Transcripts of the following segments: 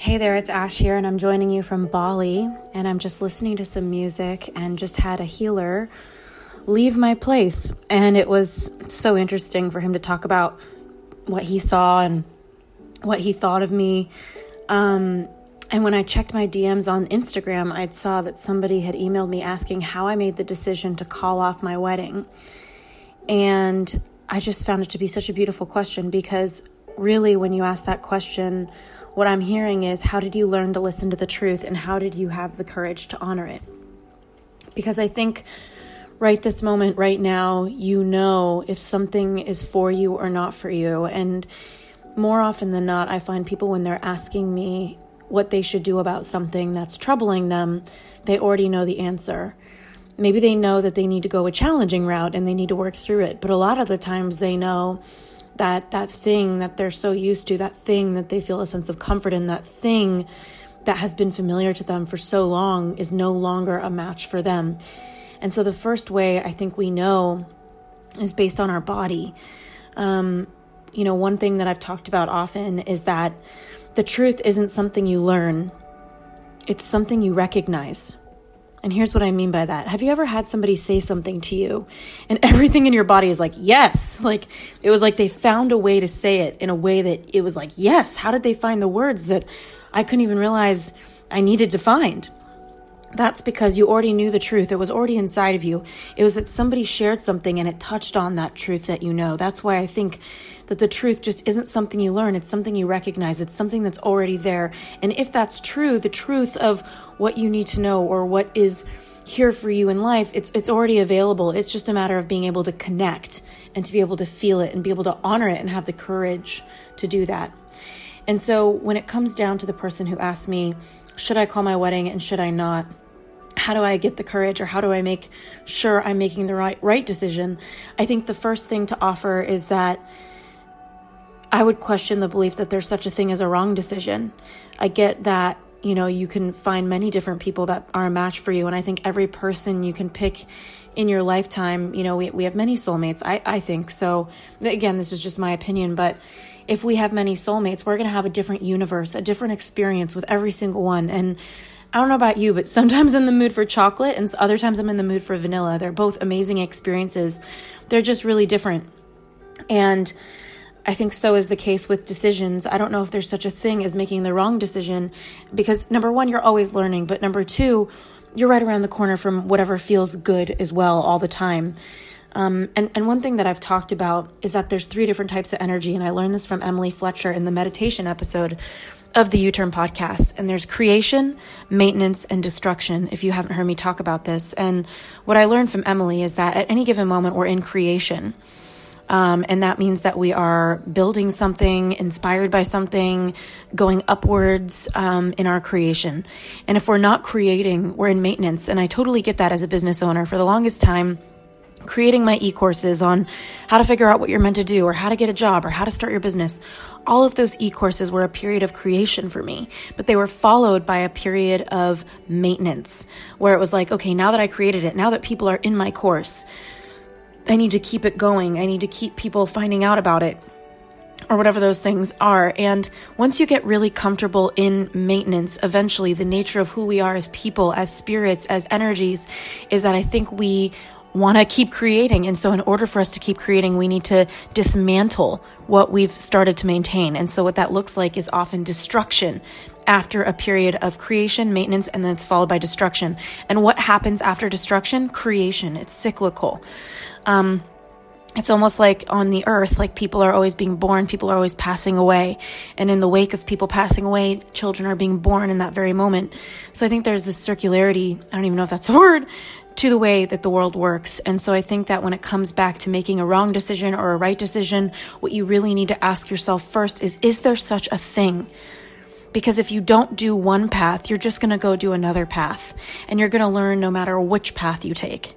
Hey there, it's Ash here, and I'm joining you from Bali. And I'm just listening to some music and just had a healer leave my place. And it was so interesting for him to talk about what he saw and what he thought of me. Um, and when I checked my DMs on Instagram, I saw that somebody had emailed me asking how I made the decision to call off my wedding. And I just found it to be such a beautiful question because really, when you ask that question, what I'm hearing is how did you learn to listen to the truth and how did you have the courage to honor it? Because I think right this moment, right now, you know if something is for you or not for you. And more often than not, I find people when they're asking me what they should do about something that's troubling them, they already know the answer. Maybe they know that they need to go a challenging route and they need to work through it, but a lot of the times they know that that thing that they're so used to, that thing that they feel a sense of comfort in, that thing that has been familiar to them for so long is no longer a match for them. And so the first way I think we know is based on our body. Um, you know, one thing that I've talked about often is that the truth isn't something you learn, it's something you recognize. And here's what I mean by that. Have you ever had somebody say something to you and everything in your body is like, yes? Like it was like they found a way to say it in a way that it was like, yes. How did they find the words that I couldn't even realize I needed to find? That's because you already knew the truth. It was already inside of you. It was that somebody shared something and it touched on that truth that you know. That's why I think that the truth just isn't something you learn, it's something you recognize, it's something that's already there. And if that's true, the truth of what you need to know or what is here for you in life, it's it's already available. It's just a matter of being able to connect and to be able to feel it and be able to honor it and have the courage to do that. And so when it comes down to the person who asked me, should I call my wedding and should I not? How do I get the courage or how do I make sure I'm making the right right decision? I think the first thing to offer is that I would question the belief that there's such a thing as a wrong decision. I get that, you know, you can find many different people that are a match for you. And I think every person you can pick in your lifetime, you know, we, we have many soulmates, I, I think. So, again, this is just my opinion, but if we have many soulmates, we're going to have a different universe, a different experience with every single one. And I don't know about you, but sometimes I'm in the mood for chocolate and other times I'm in the mood for vanilla. They're both amazing experiences. They're just really different. And I think so is the case with decisions. I don't know if there's such a thing as making the wrong decision because number one, you're always learning, but number two, you're right around the corner from whatever feels good as well all the time. Um, and, and one thing that I've talked about is that there's three different types of energy, and I learned this from Emily Fletcher in the meditation episode of the U Turn podcast. And there's creation, maintenance, and destruction, if you haven't heard me talk about this. And what I learned from Emily is that at any given moment, we're in creation. Um, and that means that we are building something, inspired by something, going upwards um, in our creation. And if we're not creating, we're in maintenance. And I totally get that as a business owner. For the longest time, creating my e courses on how to figure out what you're meant to do, or how to get a job, or how to start your business, all of those e courses were a period of creation for me. But they were followed by a period of maintenance where it was like, okay, now that I created it, now that people are in my course, I need to keep it going. I need to keep people finding out about it or whatever those things are. And once you get really comfortable in maintenance, eventually the nature of who we are as people, as spirits, as energies is that I think we want to keep creating. And so, in order for us to keep creating, we need to dismantle what we've started to maintain. And so, what that looks like is often destruction after a period of creation, maintenance, and then it's followed by destruction. And what happens after destruction? Creation. It's cyclical. Um, it's almost like on the earth, like people are always being born, people are always passing away. And in the wake of people passing away, children are being born in that very moment. So I think there's this circularity, I don't even know if that's a word, to the way that the world works. And so I think that when it comes back to making a wrong decision or a right decision, what you really need to ask yourself first is is there such a thing? Because if you don't do one path, you're just going to go do another path. And you're going to learn no matter which path you take.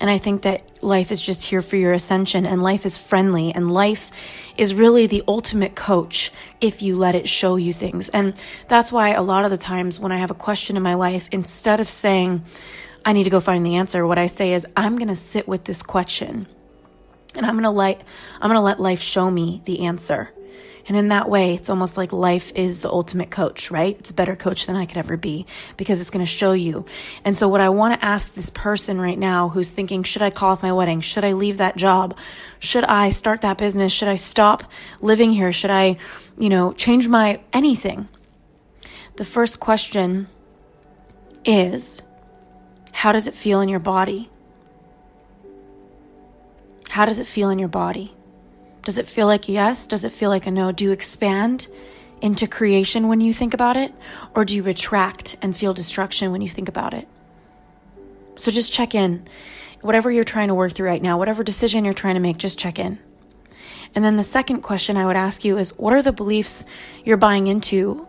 And I think that life is just here for your ascension and life is friendly and life is really the ultimate coach if you let it show you things. And that's why a lot of the times when I have a question in my life, instead of saying, I need to go find the answer, what I say is, I'm going to sit with this question and I'm going to let, I'm going to let life show me the answer. And in that way, it's almost like life is the ultimate coach, right? It's a better coach than I could ever be because it's going to show you. And so what I want to ask this person right now who's thinking, should I call off my wedding? Should I leave that job? Should I start that business? Should I stop living here? Should I, you know, change my anything? The first question is, how does it feel in your body? How does it feel in your body? Does it feel like yes? Does it feel like a no? Do you expand into creation when you think about it? Or do you retract and feel destruction when you think about it? So just check in. Whatever you're trying to work through right now, whatever decision you're trying to make, just check in. And then the second question I would ask you is what are the beliefs you're buying into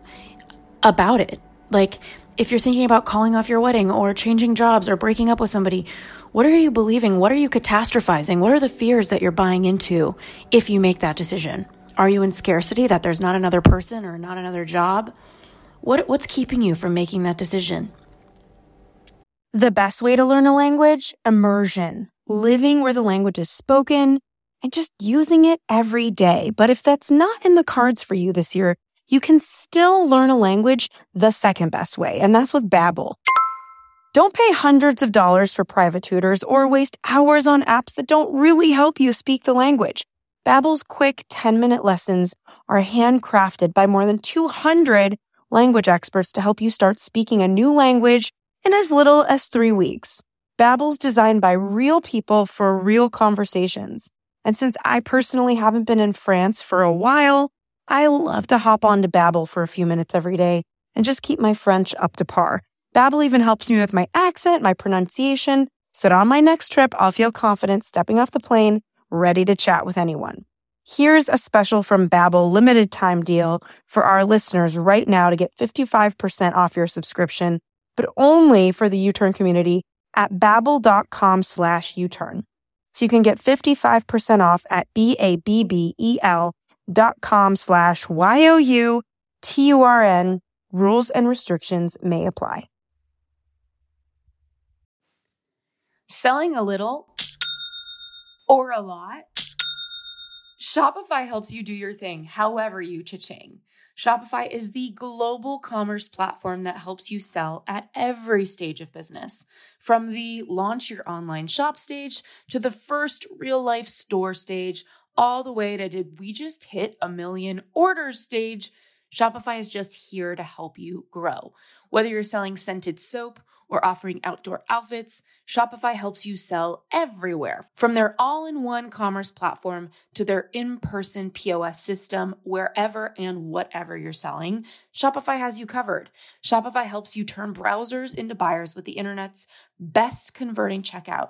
about it? Like, if you're thinking about calling off your wedding or changing jobs or breaking up with somebody, what are you believing? What are you catastrophizing? What are the fears that you're buying into if you make that decision? Are you in scarcity that there's not another person or not another job? What, what's keeping you from making that decision? The best way to learn a language? Immersion. Living where the language is spoken and just using it every day. But if that's not in the cards for you this year, you can still learn a language the second best way, and that's with Babbel. Don't pay hundreds of dollars for private tutors or waste hours on apps that don't really help you speak the language. Babbel's quick 10-minute lessons are handcrafted by more than 200 language experts to help you start speaking a new language in as little as 3 weeks. Babbel's designed by real people for real conversations. And since I personally haven't been in France for a while, I love to hop on to Babbel for a few minutes every day and just keep my French up to par. Babbel even helps me with my accent, my pronunciation, so that on my next trip, I'll feel confident stepping off the plane, ready to chat with anyone. Here's a special from Babbel limited time deal for our listeners right now to get 55% off your subscription, but only for the U-Turn community at babbel.com slash U-Turn. So you can get 55% off at B-A-B-B-E-L dot com slash Y-O-U-T-U-R-N. Rules and restrictions may apply. Selling a little or a lot? Shopify helps you do your thing however you cha-ching. Shopify is the global commerce platform that helps you sell at every stage of business. From the launch your online shop stage to the first real life store stage – all the way to did we just hit a million orders stage? Shopify is just here to help you grow. Whether you're selling scented soap or offering outdoor outfits, Shopify helps you sell everywhere. From their all in one commerce platform to their in person POS system, wherever and whatever you're selling, Shopify has you covered. Shopify helps you turn browsers into buyers with the internet's best converting checkout.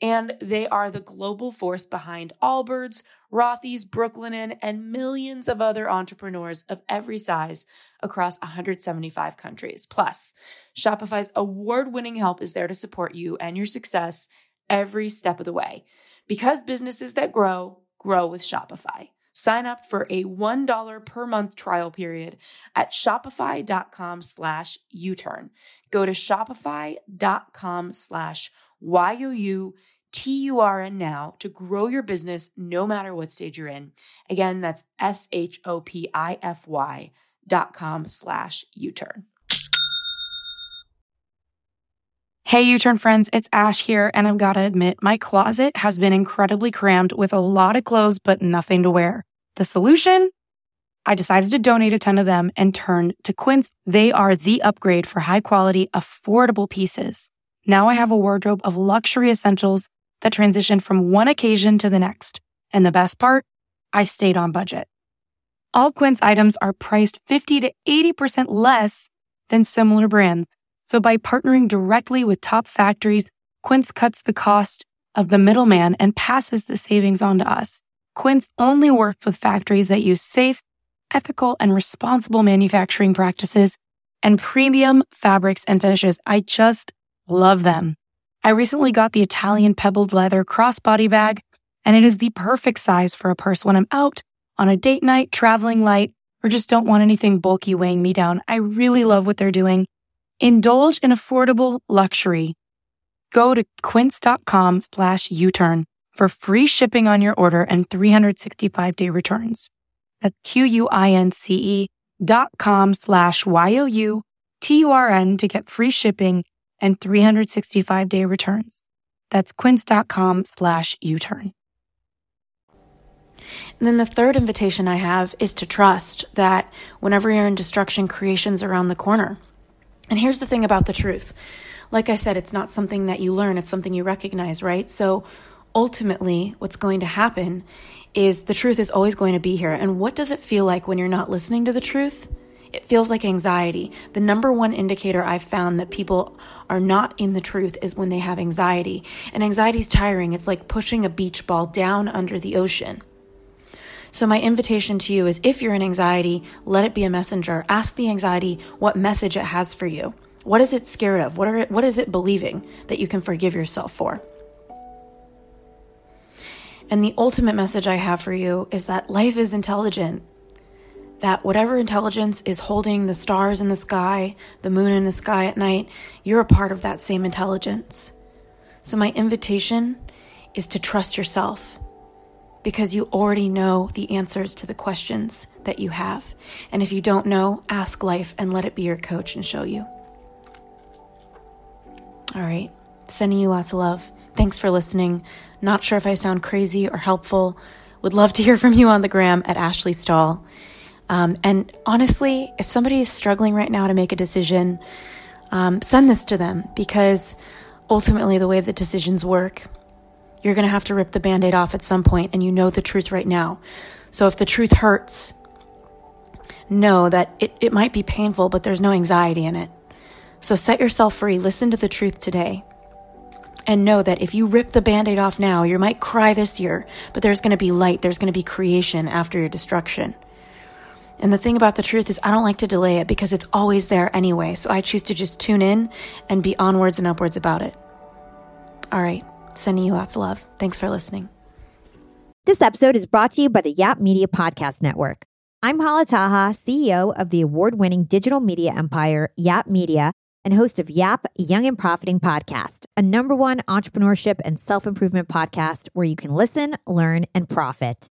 and they are the global force behind Allbirds, Rothy's, Brooklinen, and millions of other entrepreneurs of every size across 175 countries. Plus, Shopify's award winning help is there to support you and your success every step of the way. Because businesses that grow, grow with Shopify. Sign up for a $1 per month trial period at shopify.com slash U-turn. Go to shopify.com slash Y-O-U T-U-R-N now to grow your business no matter what stage you're in. Again, that's S-H-O-P-I-F-Y dot com slash U-turn. Hey, U-turn friends, it's Ash here, and I've got to admit, my closet has been incredibly crammed with a lot of clothes, but nothing to wear. The solution? I decided to donate a ton of them and turn to Quince. They are the upgrade for high quality, affordable pieces. Now I have a wardrobe of luxury essentials that transition from one occasion to the next. And the best part, I stayed on budget. All Quince items are priced 50 to 80% less than similar brands. So by partnering directly with top factories, Quince cuts the cost of the middleman and passes the savings on to us. Quince only works with factories that use safe, ethical, and responsible manufacturing practices and premium fabrics and finishes. I just love them. I recently got the Italian pebbled leather crossbody bag, and it is the perfect size for a purse when I'm out on a date night, traveling light, or just don't want anything bulky weighing me down. I really love what they're doing. Indulge in affordable luxury. Go to quince.com slash U-turn for free shipping on your order and 365 day returns. That's Q-U-I-N-C-E dot com slash Y-O-U-T-U-R-N to get free shipping and 365 day returns. That's quince.com slash U-turn. And then the third invitation I have is to trust that whenever you're in destruction, creation's around the corner. And here's the thing about the truth. Like I said, it's not something that you learn, it's something you recognize, right? So ultimately, what's going to happen is the truth is always going to be here. And what does it feel like when you're not listening to the truth? It feels like anxiety. The number one indicator I've found that people are not in the truth is when they have anxiety. And anxiety is tiring. It's like pushing a beach ball down under the ocean. So, my invitation to you is if you're in anxiety, let it be a messenger. Ask the anxiety what message it has for you. What is it scared of? What, are it, what is it believing that you can forgive yourself for? And the ultimate message I have for you is that life is intelligent. That whatever intelligence is holding the stars in the sky, the moon in the sky at night, you're a part of that same intelligence. So, my invitation is to trust yourself because you already know the answers to the questions that you have. And if you don't know, ask life and let it be your coach and show you. All right, sending you lots of love. Thanks for listening. Not sure if I sound crazy or helpful. Would love to hear from you on the gram at Ashley Stahl. Um, and honestly, if somebody is struggling right now to make a decision, um, send this to them because ultimately, the way that decisions work, you're going to have to rip the band aid off at some point, and you know the truth right now. So if the truth hurts, know that it, it might be painful, but there's no anxiety in it. So set yourself free. Listen to the truth today. And know that if you rip the band aid off now, you might cry this year, but there's going to be light, there's going to be creation after your destruction. And the thing about the truth is, I don't like to delay it because it's always there anyway. So I choose to just tune in and be onwards and upwards about it. All right. Sending you lots of love. Thanks for listening. This episode is brought to you by the Yap Media Podcast Network. I'm Hala Taha, CEO of the award winning digital media empire, Yap Media, and host of Yap Young and Profiting Podcast, a number one entrepreneurship and self improvement podcast where you can listen, learn, and profit.